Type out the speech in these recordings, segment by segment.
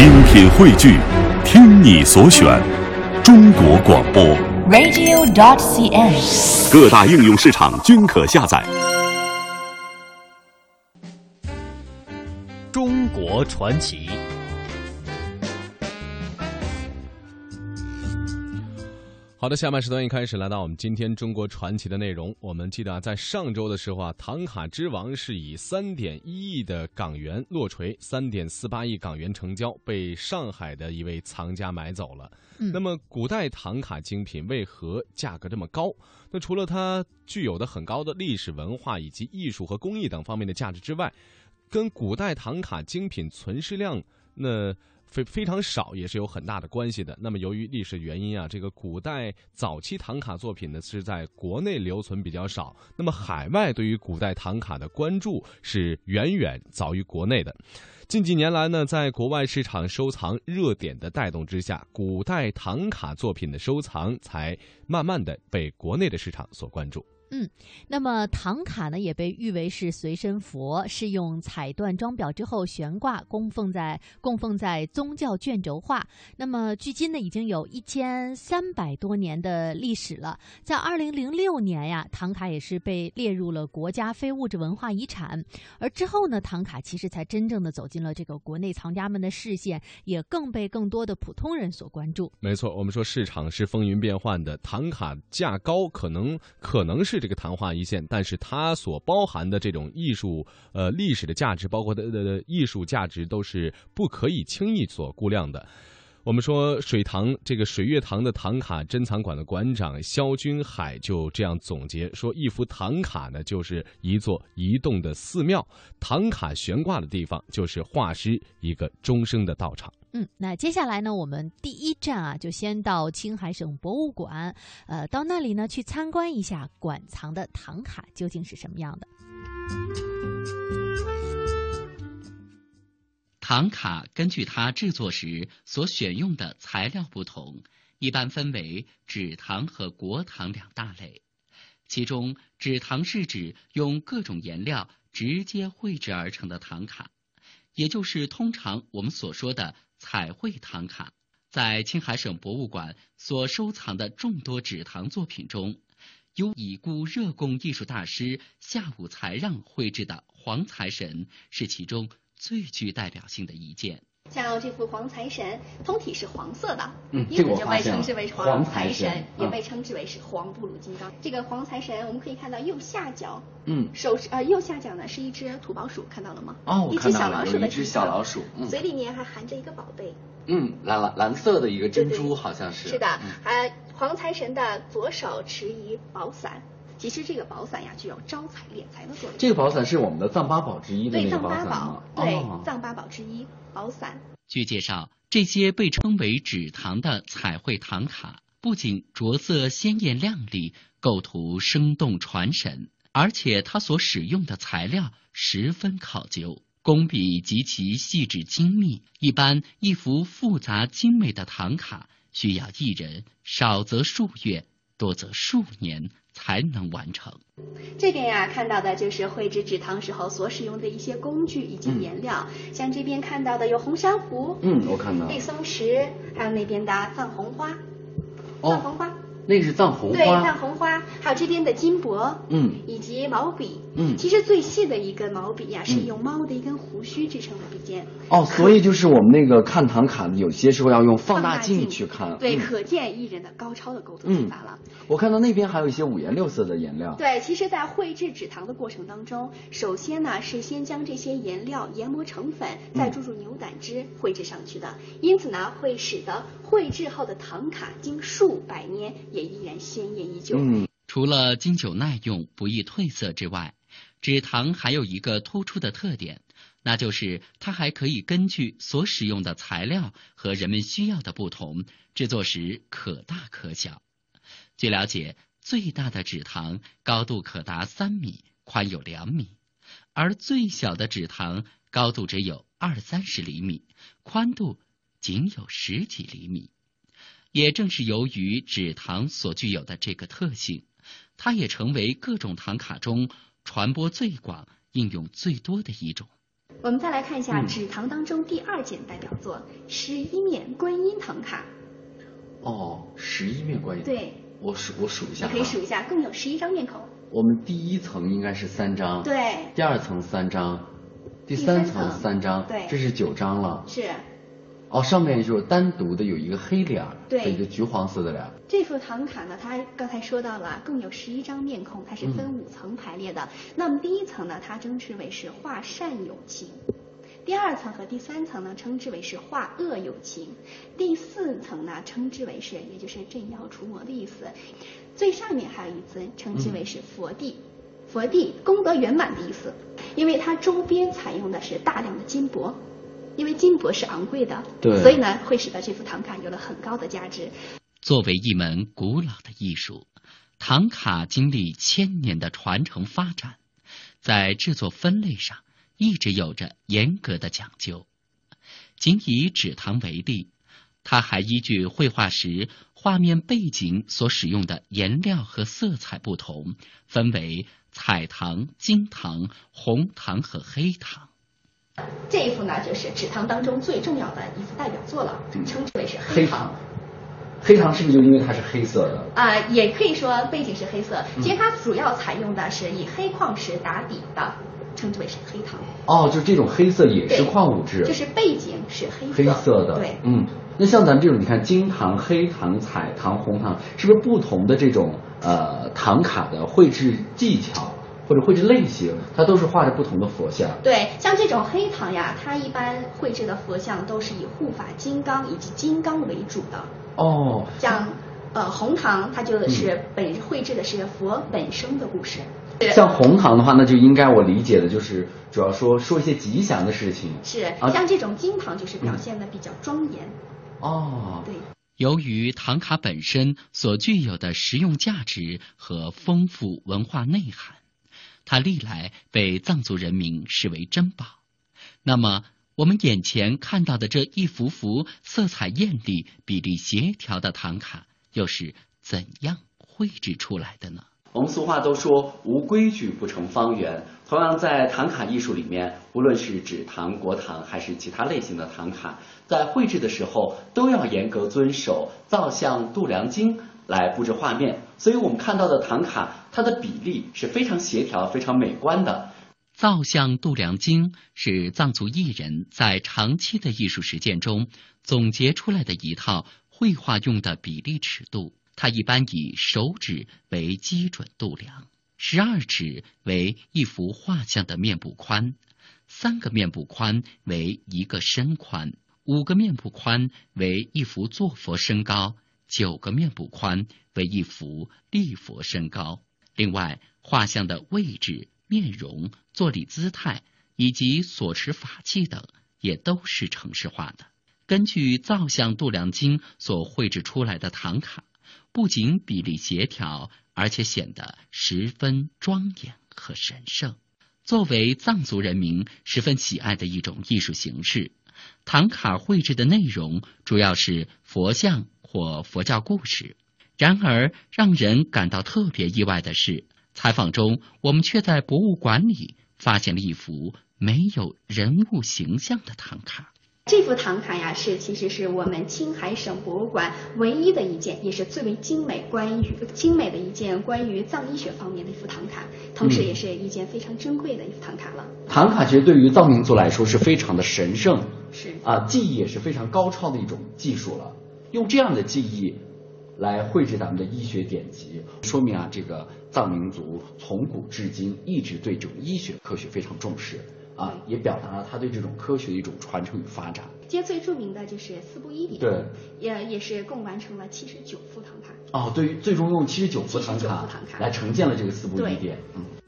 精品汇聚，听你所选，中国广播。radio.dot.cn，。各大应用市场均可下载。中国传奇。好的，下半时段一开始来到我们今天中国传奇的内容。我们记得啊，在上周的时候啊，唐卡之王是以三点一亿的港元落锤，三点四八亿港元成交，被上海的一位藏家买走了。嗯那么，古代唐卡精品为何价格这么高？那除了它具有的很高的历史文化以及艺术和工艺等方面的价值之外，跟古代唐卡精品存世量那非非常少，也是有很大的关系的。那么由于历史原因啊，这个古代早期唐卡作品呢是在国内留存比较少，那么海外对于古代唐卡的关注是远远早于国内的。近几年来呢，在国外市场收藏热点的带动之下，古代唐卡作品的收藏才慢慢的被国内的市场所关注。嗯那么唐卡呢，也被誉为是随身佛，是用彩缎装裱之后悬挂，供奉在供奉在宗教卷轴画。那么距今呢，已经有一千三百多年的历史了。在二零零六年呀，唐卡也是被列入了国家非物质文化遗产。而之后呢，唐卡其实才真正的走进了这个国内藏家们的视线，也更被更多的普通人所关注。没错，我们说市场是风云变幻的，唐卡价高，可能可能是这个昙花一现，但是它所包含的这种艺术呃历史的价值，包括它的艺术价值，都是不可以轻易所估量的。我们说水塘这个水月堂的唐卡珍藏馆的馆长肖军海就这样总结说：一幅唐卡呢，就是一座移动的寺庙，唐卡悬挂的地方就是画师一个终生的道场。嗯，那接下来呢，我们第一站啊，就先到青海省博物馆，呃，到那里呢去参观一下馆藏的唐卡究竟是什么样的。唐卡根据它制作时所选用的材料不同，一般分为纸唐和国唐两大类。其中，纸唐是指用各种颜料直接绘制而成的唐卡，也就是通常我们所说的彩绘唐卡。在青海省博物馆所收藏的众多纸唐作品中，由已故热贡艺术大师夏武才让绘制的黄财神是其中最具代表性的一件。像这幅黄财神，通体是黄色的，嗯因此就被这个我发现了称之为黄财财神嗯也被称之为是黄布鲁金刚。这个黄财神，我们可以看到右下角，嗯，手是呃右下角呢是一只土拨鼠，看到了吗？哦，我一只看到了，小老鼠有一只小老鼠，嗯嘴里面还含着一个宝贝。嗯，蓝蓝蓝色的一个珍珠，好像是。是的嗯，还黄财神的左手持一宝伞，其实这个宝伞呀具有招财敛财的作用。这个宝伞是我们的藏八宝之一的对那个宝藏八宝伞吗？，对哦藏八宝之一宝伞。据介绍，这些被称为纸唐的彩绘唐卡，不仅着色鲜艳亮丽，构图生动传神，而且它所使用的材料十分考究，工笔极其细致精密。一般一幅复杂精美的唐卡，需要一人少则数月，多则数年才能完成。这边呀看到的就是绘制纸糖时候所使用的一些工具以及嗯颜料，像这边看到的有红珊瑚、嗯，我看到绿。松石，还有那边的藏红花，藏红哦，花，那个是藏红花对，藏。红花，还有这边的金箔，嗯以及毛笔，嗯其实最细的一根毛笔呀，是嗯用猫的一根胡须制成的笔尖，哦，所以就是我们那个看唐卡，有些时候要用放大镜镜去看。对，嗯可见艺人的高超的构图嗯技法了。我看到那边还有一些五颜六色的颜料。对，其实，在绘制纸糖的过程当中，首先呢是先将这些颜料研磨成粉，再注入牛胆汁绘制上去的，因此呢会使得绘制后的唐卡经数百年也依然鲜艳依旧。嗯，除了经久耐用、不易褪色之外，纸糖还有一个突出的特点，那就是它还可以根据所使用的材料和人们需要的不同，制作时可大可小。据了解，最大的纸糖高度可达三米，宽有两米，而最小的纸糖高度只有二三十厘米，宽度仅有十几厘米。也正是由于纸糖所具有的这个特性，它也成为各种唐卡中传播最广、应用最多的一种。我们再来看一下嗯纸堂当中第二件代表作十一面观音唐卡。哦，十一面观音。，对，我数我数一下、啊，你可以数一下，共有十一张面孔。我们第一层应该是三张，，对，第二层三张，第第三层三层三张，对这是九张了。是哦，上面就是单独的有一个黑脸儿，对一个橘黄色的脸儿。这幅唐卡呢，它刚才说到了，共有十一张面孔，它是分五层排列的。那么第一层呢，它称之为是画善有情；第二层和第三层呢，称之为是化恶有情；第四层呢，称之为是也就是镇妖除魔的意思。最上面还有一尊，称之为是佛地。佛地功德圆满的意思，因为它周边采用的是大量的金箔，因为金箔是昂贵的，对所以呢会使得这幅唐卡有了很高的价值。作为一门古老的艺术，唐卡经历千年的传承发展，在制作分类上一直有着严格的讲究。仅以纸唐为例，它还依据绘画时画面背景所使用的颜料和色彩不同，分为彩唐、金唐、红唐和黑唐。这一幅呢，就是纸糖当中最重要的一幅代表作了，嗯称之为是黑糖。，黑糖是不是就因为它是黑色的？啊、也可以说背景是黑色，嗯其实它主要采用的是以黑矿石打底的，称之为是黑糖。哦，就是这种黑色也是矿物质，就是背景是黑色，黑色的。对，嗯，那像咱们这种，你看金糖、黑糖、彩糖、红糖，是不是不同的这种呃糖卡的绘制技巧或者绘制类型，它都是画着不同的佛像？对，像这种黑糖呀，它一般绘制的佛像都是以护法金刚以及金刚为主的，哦，像呃红糖，它就是嗯本绘制的是佛本生的故事。像红糖的话，那就应该我理解的就是主要说说一些吉祥的事情。是啊像这种金糖，就是表现的比较庄严。哦，对，由于唐卡本身所具有的实用价值和丰富文化内涵，它历来被藏族人民视为珍宝。那么，我们眼前看到的这一幅幅色彩艳丽、比例协调的唐卡，又是怎样绘制出来的呢？我们俗话都说无规矩不成方圆。同样，在唐卡艺术里面，无论是纸唐、国唐还是其他类型的唐卡，在绘制的时候都要严格遵守造像度量经来布置画面。所以我们看到的唐卡，它的比例是非常协调、非常美观的。造像度量经是藏族艺人在长期的艺术实践中总结出来的一套绘画用的比例尺度。它一般以手指为基准度量，十二指为一幅画像的面部宽，三个面部宽为一个身宽，五个面部宽为一幅坐佛身高，九个面部宽为一幅立佛身高。另外，画像的位置、面容、坐立姿态以及所持法器等，也都是程式化的。根据造像度量经所绘制出来的唐卡，不仅比例协调，而且显得十分庄严和神圣。作为藏族人民十分喜爱的一种艺术形式，唐卡绘制的内容主要是佛像或佛教故事。然而，让人感到特别意外的是，采访中我们却在博物馆里发现了一幅没有人物形象的唐卡。这幅唐卡呀，是其实是我们青海省博物馆唯一的一件，也是最为精美关于精美的一件关于藏医学方面的一幅唐卡，同时也是一件非常珍贵的一幅唐卡了。唐卡其实对于藏民族来说是非常的神圣是啊，技艺也是非常高超的一种技术了。用这样的技艺来绘制咱们的医学典籍，说明啊，这个藏民族从古至今一直对这种医学科学非常重视啊，也表达了他对这种科学的一种传承与发展。今天最著名的就是四部医典，对，也也是共完成了七十九幅唐卡。哦，对于最终用七十九幅唐卡唐卡来呈现了这个四部医典，嗯。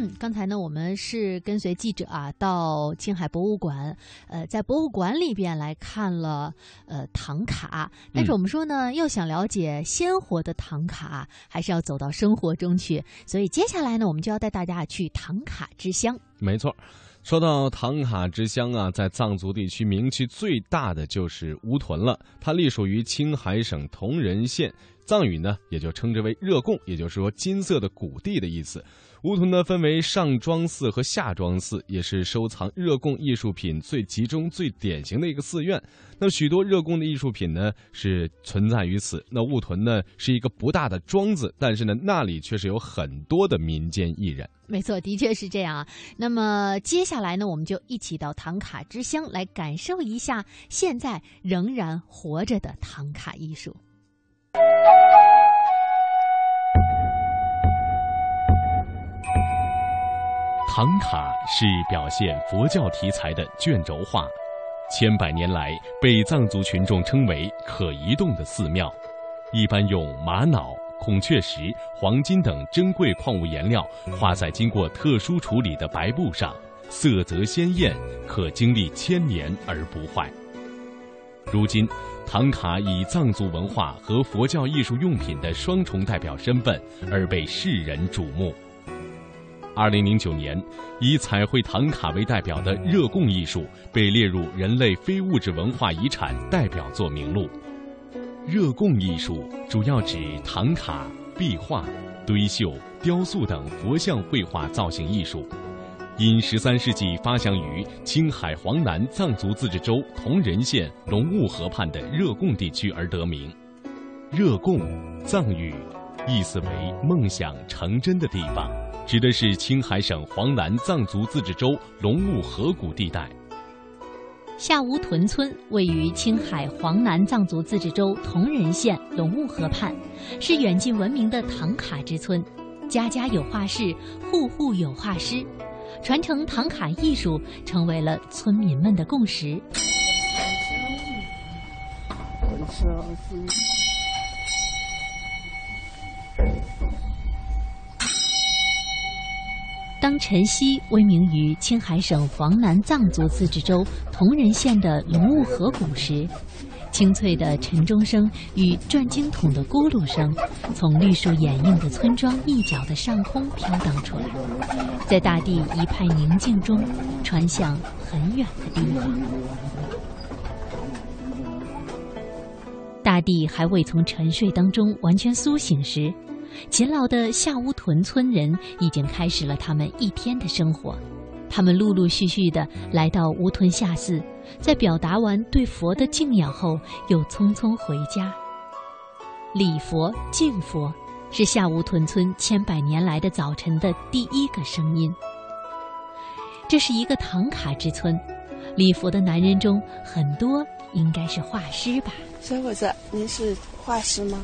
嗯，刚才呢，我们是跟随记者啊到青海博物馆，呃，在博物馆里边来看了呃唐卡，但是嗯我们说呢，要想了解鲜活的唐卡，还是要走到生活中去，所以接下来呢，我们就要带大家去唐卡之乡。没错，说到唐卡之乡啊，在藏族地区名气最大的就是乌屯了。它隶属于青海省铜仁县，藏语呢也就称之为热贡，也就是说金色的谷地的意思。乌屯呢分为上庄寺和下庄寺，也是收藏热贡艺术品最集中、最典型的一个寺院。那许多热贡的艺术品呢是存在于此。那乌屯呢是一个不大的庄子，但是呢那里却是有很多的民间艺人。没错，的确是这样啊。那么接下来呢，我们就一起到唐卡之乡来感受一下现在仍然活着的唐卡艺术。唐卡是表现佛教题材的卷轴画，千百年来被藏族群众称为可移动的寺庙，一般用玛瑙、孔雀石、黄金等珍贵矿物颜料画在经过特殊处理的白布上，色泽鲜艳，可经历千年而不坏。如今，唐卡以藏族文化和佛教艺术用品的双重代表身份而被世人瞩目。二零零九年，以彩绘唐卡为代表的热贡艺术被列入人类非物质文化遗产代表作名录。热贡艺术主要指唐卡、壁画、堆绣、雕塑等佛像绘画造型艺术，因十三世纪发祥于青海黄南藏族自治州铜仁县龙雾河畔的热贡地区而得名。热贡，藏语，意思为梦想成真的地方。指的是青海省黄南藏族自治州龙雾河谷地带。下乌屯村位于青海黄南藏族自治州铜仁县龙雾河畔，是远近闻名的唐卡之村，家家有画室，户户有画师，传承唐卡艺术成为了村民们的共识。当晨曦威名于青海省黄南藏族自治州铜仁县的龙雾河谷时，清脆的晨钟声与转经筒的咕噜声，从绿树掩映的村庄一角的上空飘荡出来，在大地一派宁静中，传向很远的地方。大地还未从沉睡当中完全苏醒时。勤劳的下乌屯村人已经开始了他们一天的生活，他们陆陆续续地来到乌屯下寺，在表达完对佛的敬仰后，又匆匆回家。礼佛敬佛，是下乌屯村千百年来的早晨的第一个声音。这是一个唐卡之村，礼佛的男人中很多应该是画师吧。小伙子，您是画师吗？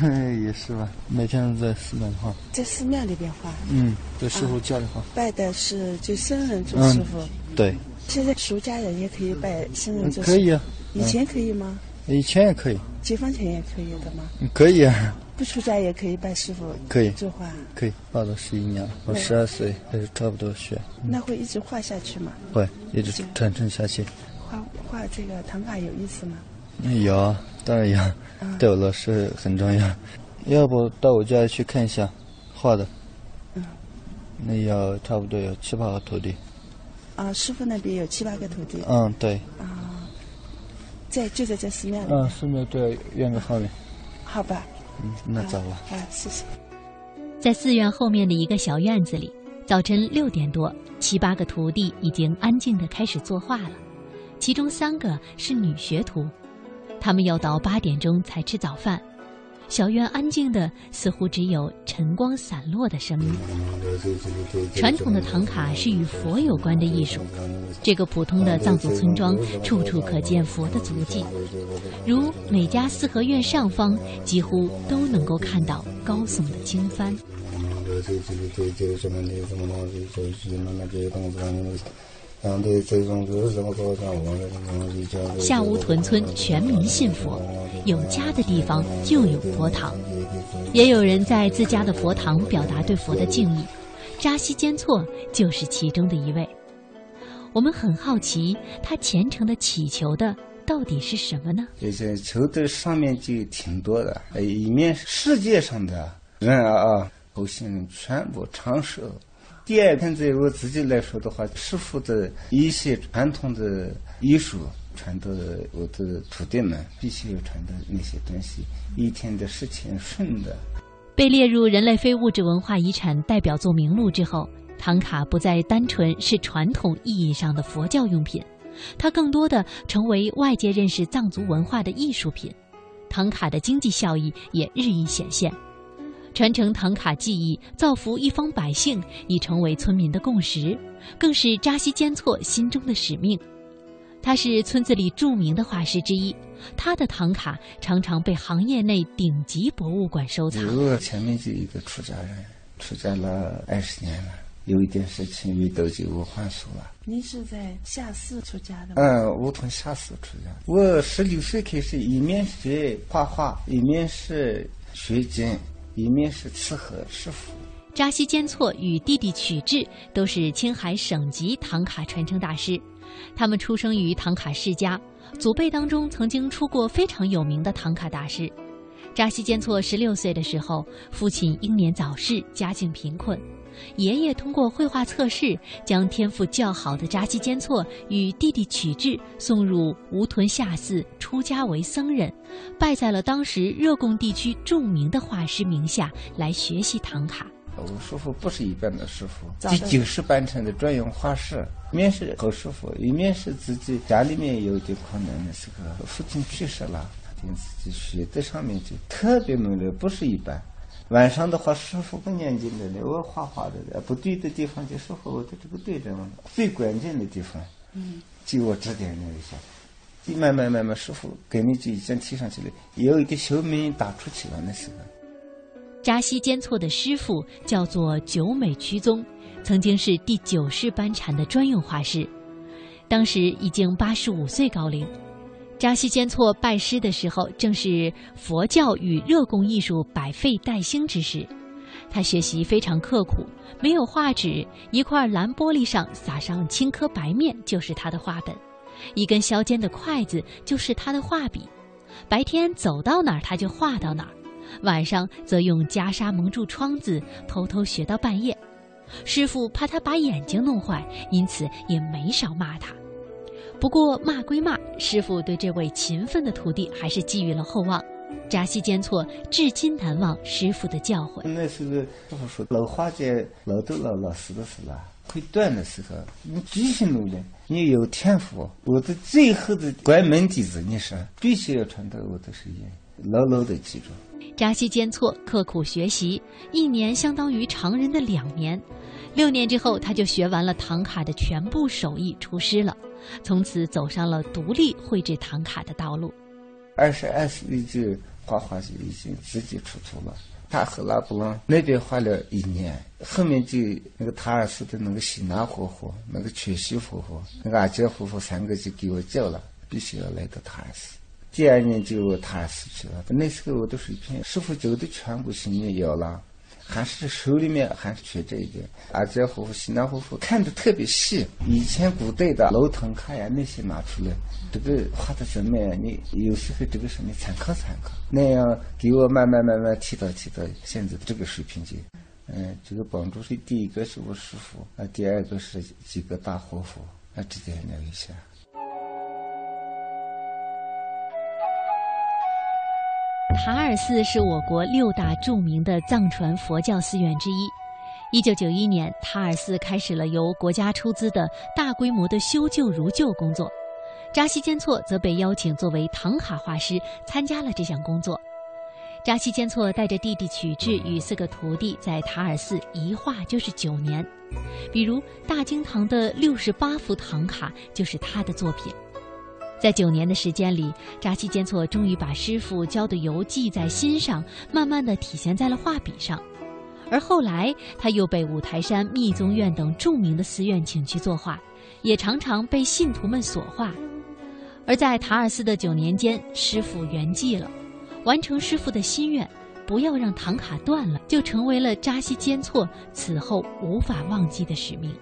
也是吧，每天在寺庙里画。在寺庙里边画。嗯，在师傅教里画。拜的是就僧人做师傅。对。现在俗家人也可以拜僧人做师傅。可以啊。以前可以吗？以前也可以。解放前也可以的吗？可以啊。不出家也可以拜师傅。可以。作画。可以，画了十一年了。我十二岁还是差不多学。那会一直画下去吗？会，一直传承下去。画画这个唐卡有意思吗？有，当然有，对我来说很重要。要不到我家去看一下，画的。嗯。那要差不多有七八个徒弟。啊，师傅那边有七八个徒弟。嗯，对。啊，在就在这寺庙里。嗯，寺庙对院子后面。好吧。嗯，那走吧。啊，谢谢。在寺院后面的一个小院子里，早晨六点多，七八个徒弟已经安静的开始作画了，其中三个是女学徒。他们要到八点钟才吃早饭，小院安静的似乎只有晨光散落的声音。传统的唐卡是与佛有关的艺术，这个普通的藏族村庄处处可见佛的足迹，如每家四合院上方几乎都能够看到高耸的经幡。下乌屯村全民信佛，有家的地方就有佛堂，也有人在自家的佛堂表达对佛的敬意。扎西坚措就是其中的一位。我们很好奇，他虔诚的祈求的到底是什么呢？这些求的上面就挺多的，里面世界上的人啊，后行人全部长寿。第二，天在我自己来说的话，师傅的一些传统的艺术传到我的徒弟们，必须要传的那些东西，一天的事情顺的。被列入人类非物质文化遗产代表作名录之后，唐卡不再单纯是传统意义上的佛教用品，它更多的成为外界认识藏族文化的艺术品。唐卡的经济效益也日益显现，传承唐卡技艺、造福一方百姓已成为村民的共识，更是扎西坚措心中的使命。他是村子里著名的画师之一，他的唐卡常常被行业内顶级博物馆收藏。我前面就一个出家人，出家了二十年了，有一点事情遇到就我还俗了。您是在下寺出家的吗？嗯，我从下寺出家。我十六岁开始，一面是画画，一面是学经，一面是吃喝是福。扎西坚措与弟弟曲智都是青海省级唐卡传承大师，他们出生于唐卡世家，祖辈当中曾经出过非常有名的唐卡大师。扎西坚措十六岁的时候，父亲英年早逝，家境贫困。爷爷通过绘画测试，将天赋较好的扎西坚措与弟弟曲智送入吴屯下寺出家为僧人，拜在了当时热贡地区著名的画师名下来学习唐卡。我师傅不是一般的师傅，第九十班成的专用画师，一面是好师傅，一面是自己家里面有点困难的时候，父亲去世了，自己学的上面就特别努力，不是一般。晚上的话，师傅不念经的，我画画的，不对的地方就师傅我的这个对着嘛，最关键的地方，嗯，就我指点了一下，慢慢慢慢，师傅给你就已经提上去了，有一个小名打出去了，那时候。扎西坚措的师傅叫做久美曲宗，曾经是第九世班禅的专用画师，当时已经八十五岁高龄。扎西坚措拜师的时候，正是佛教与热贡艺术百废待兴之时。他学习非常刻苦，没有画纸，一块蓝玻璃上撒上青稞白面就是他的画本，一根削尖的筷子就是他的画笔。白天走到哪儿他就画到哪儿。晚上则用袈裟蒙住窗子，偷偷学到半夜。师傅怕他把眼睛弄坏，因此也没少骂他。不过骂归骂，师傅对这位勤奋的徒弟还是寄予了厚望。扎西坚措至今难忘师傅的教诲。那时候师傅说：“老画家老都老老死的死了，会断的时候，你继续努力，你有天赋。我的最后的关门弟子，你说必须要传到我的手里，牢牢的记住。”扎西坚措刻苦学习，一年相当于常人的两年。六年之后，他就学完了唐卡的全部手艺，出师了，从此走上了独立绘制唐卡的道路。二十二岁就画画就已经自己出图了。他和拉布朗那边画了一年，后面就那个塔尔斯的那个西娜夫妇、那个全西夫妇、那个阿杰夫妇三个就给我叫了，必须要来到塔尔斯。第二年就他死去了，那时候我的水平，师傅教的全部心里有了，还是手里面还是缺这一点。阿杰夫妇、西南夫妇看的特别细，以前古代的老藤卡呀那些拿出来，这个画的怎么样？你有时候这个什么参考参考，那样给我慢慢慢慢提到提到现在这个水平就，嗯，这个帮助是第一个是我师傅，啊，第二个是几个大活佛，啊，这点了一下。塔尔寺是我国六大著名的藏传佛教寺院之一。一九九一年，塔尔寺开始了由国家出资的大规模的修旧如旧工作。扎西坚措则被邀请作为唐卡画师参加了这项工作。扎西坚措带着弟弟曲智与四个徒弟在塔尔寺一画就是九年，比如大经堂的六十八幅唐卡就是他的作品。在九年的时间里，扎西坚措终于把师傅教的游记在心上，慢慢的体现在了画笔上。而后来，他又被五台山密宗院等著名的寺院请去作画，也常常被信徒们所画。而在塔尔寺的九年间，师傅圆寂了，完成师傅的心愿，不要让唐卡断了，就成为了扎西坚措此后无法忘记的使命。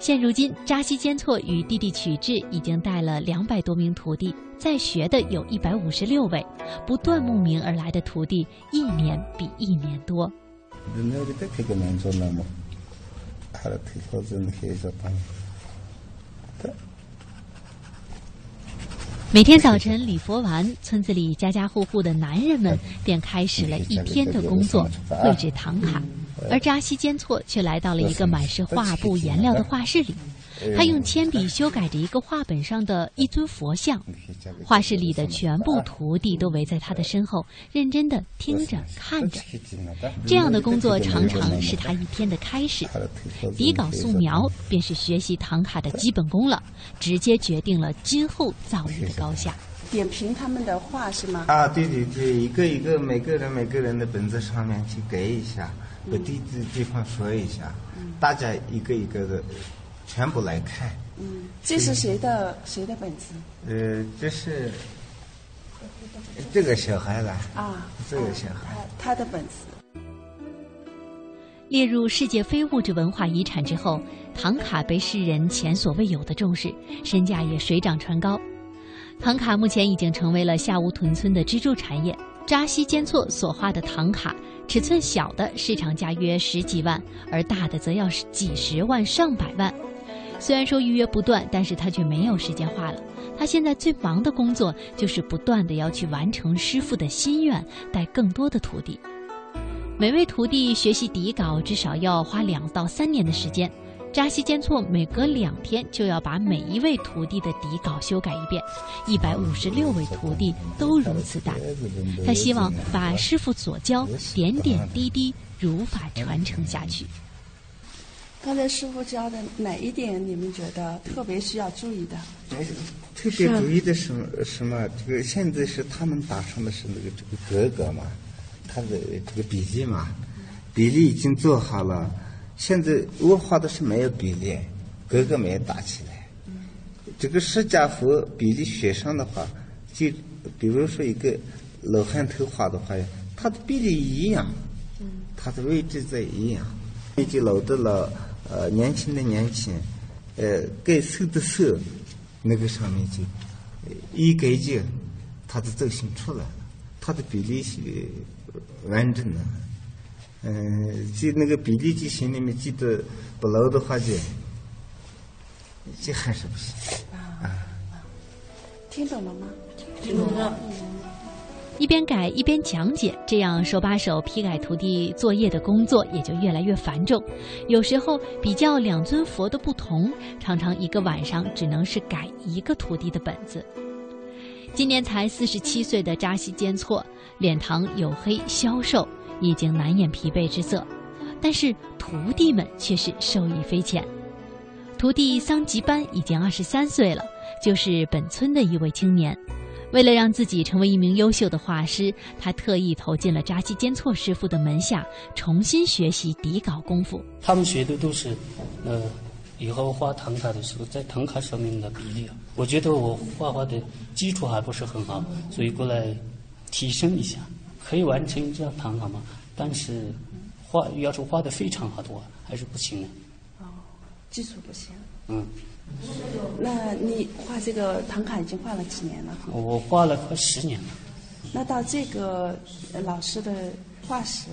现如今，扎西坚措与弟弟曲智已经带了两百多名徒弟，在学的有一百五十六位，不断慕名而来的徒弟一年比一年多。每天早晨礼佛完，村子里家家户户的男人们便开始了一天的工作——绘制唐卡。而扎西坚措却来到了一个满是画布颜料的画室里。他用铅笔修改着一个画本上的一尊佛像，画室里的全部徒弟都围在他的身后，认真的听着看着。这样的工作常常是他一天的开始。底稿素描便是学习唐卡的基本功了，直接决定了今后造诣的高下。点评他们的画是吗？啊，对对对，一个一个每个人每个人的本子上面去给一下，把地址地方说一下，大家一个一个的。全部来看。嗯，这是谁的谁的本子？呃，这是这个小孩子啊，这个小孩他的本子。列入世界非物质文化遗产之后，唐卡被世人前所未有的重视，身价也水涨船高。唐卡目前已经成为了下乌屯村的支柱产业。扎西坚措所画的唐卡。尺寸小的市场价约十几万，而大的则要几十万、上百万。虽然说预约不断，但是他却没有时间画了。他现在最忙的工作就是不断的要去完成师傅的心愿，带更多的徒弟。每位徒弟学习底稿至少要花两到三年的时间。扎西坚措每隔两天就要把每一位徒弟的底稿修改一遍，一百五十六位徒弟都如此大。他希望把师傅所教点点滴滴如法传承下去。刚才师傅教的哪一点你们觉得特别需要注意的？特别注意的是什么？这个现在是他们打上的是那个这个格格嘛，他的这个比例嘛，比例已经做好了。现在我画的是没有比例，格格没有打起来。这个释迦佛比例学上的话，就比如说一个罗汉头画的话，它的比例一样，它的位置在一样。以及老的老，呃，年轻的年轻，呃，该瘦的瘦，那个上面就一改就，它的造型出来了，它的比例是完整的。嗯，记那个比例记型里面记得不牢的话，就这还是不行啊。听懂了吗？听懂了。一边改一边讲解，这样手把手批改徒弟作业的工作也就越来越繁重。有时候比较两尊佛的不同，常常一个晚上只能是改一个徒弟的本子。今年才四十七岁的扎西坚措，脸庞黝黑消瘦。已经难掩疲惫之色，但是徒弟们却是受益匪浅。徒弟桑吉班已经二十三岁了，就是本村的一位青年。为了让自己成为一名优秀的画师，他特意投进了扎西坚措师傅的门下，重新学习底稿功夫。他们学的都是，呃，以后画唐卡的时候，在唐卡上面的比例。我觉得我画画的基础还不是很好，所以过来提升一下。可以完成这样唐卡吗？但是画要是画的非常好的话，还是不行的。哦，技术不行。嗯。那你画这个唐卡已经画了几年了？我画了快十年了。那到这个老师的画室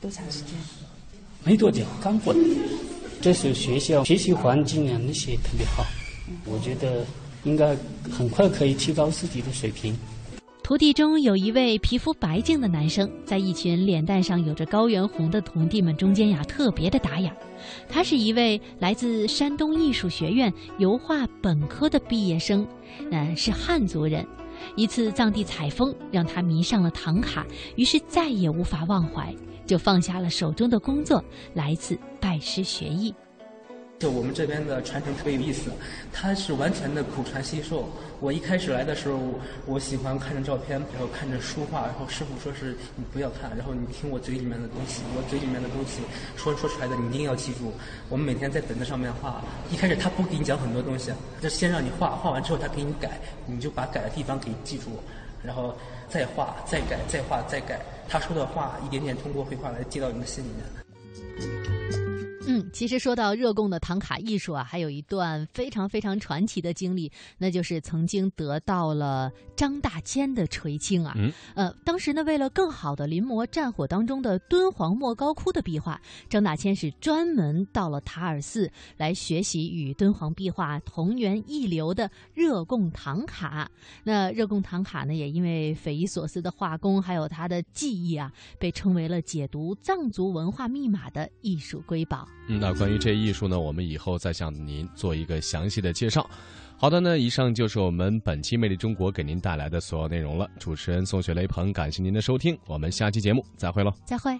多长时间？没多久，刚过来。这是学校学习环境啊，那些特别好。我觉得应该很快可以提高自己的水平。徒弟中有一位皮肤白净的男生，在一群脸蛋上有着高原红的徒弟们中间呀，特别的打眼。他是一位来自山东艺术学院油画本科的毕业生，嗯，是汉族人。一次藏地采风让他迷上了唐卡，于是再也无法忘怀，就放下了手中的工作，来自拜师学艺。就我们这边的传承特别有意思，它是完全的口传心授。我一开始来的时候，我喜欢看着照片，然后看着书画，然后师傅说是你不要看，然后你听我嘴里面的东西，我嘴里面的东西说说出来的你一定要记住。我们每天在本子上面画，一开始他不给你讲很多东西，就先让你画画完之后他给你改，你就把改的地方给记住，然后再画再改再画再改，他说的话一点点通过绘画来记到你的心里面。嗯，其实说到热贡的唐卡艺术啊，还有一段非常非常传奇的经历，那就是曾经得到了张大千的垂青啊。嗯，呃，当时呢，为了更好的临摹战火当中的敦煌莫高窟的壁画，张大千是专门到了塔尔寺来学习与敦煌壁画同源一流的热贡唐卡。那热贡唐卡呢，也因为匪夷所思的画工还有他的技艺啊，被称为了解读藏族文化密码的艺术瑰宝。嗯，那关于这艺术呢，我们以后再向您做一个详细的介绍。好的呢，以上就是我们本期《魅力中国》给您带来的所有内容了。主持人宋雪雷鹏，感谢您的收听，我们下期节目再会喽，再会。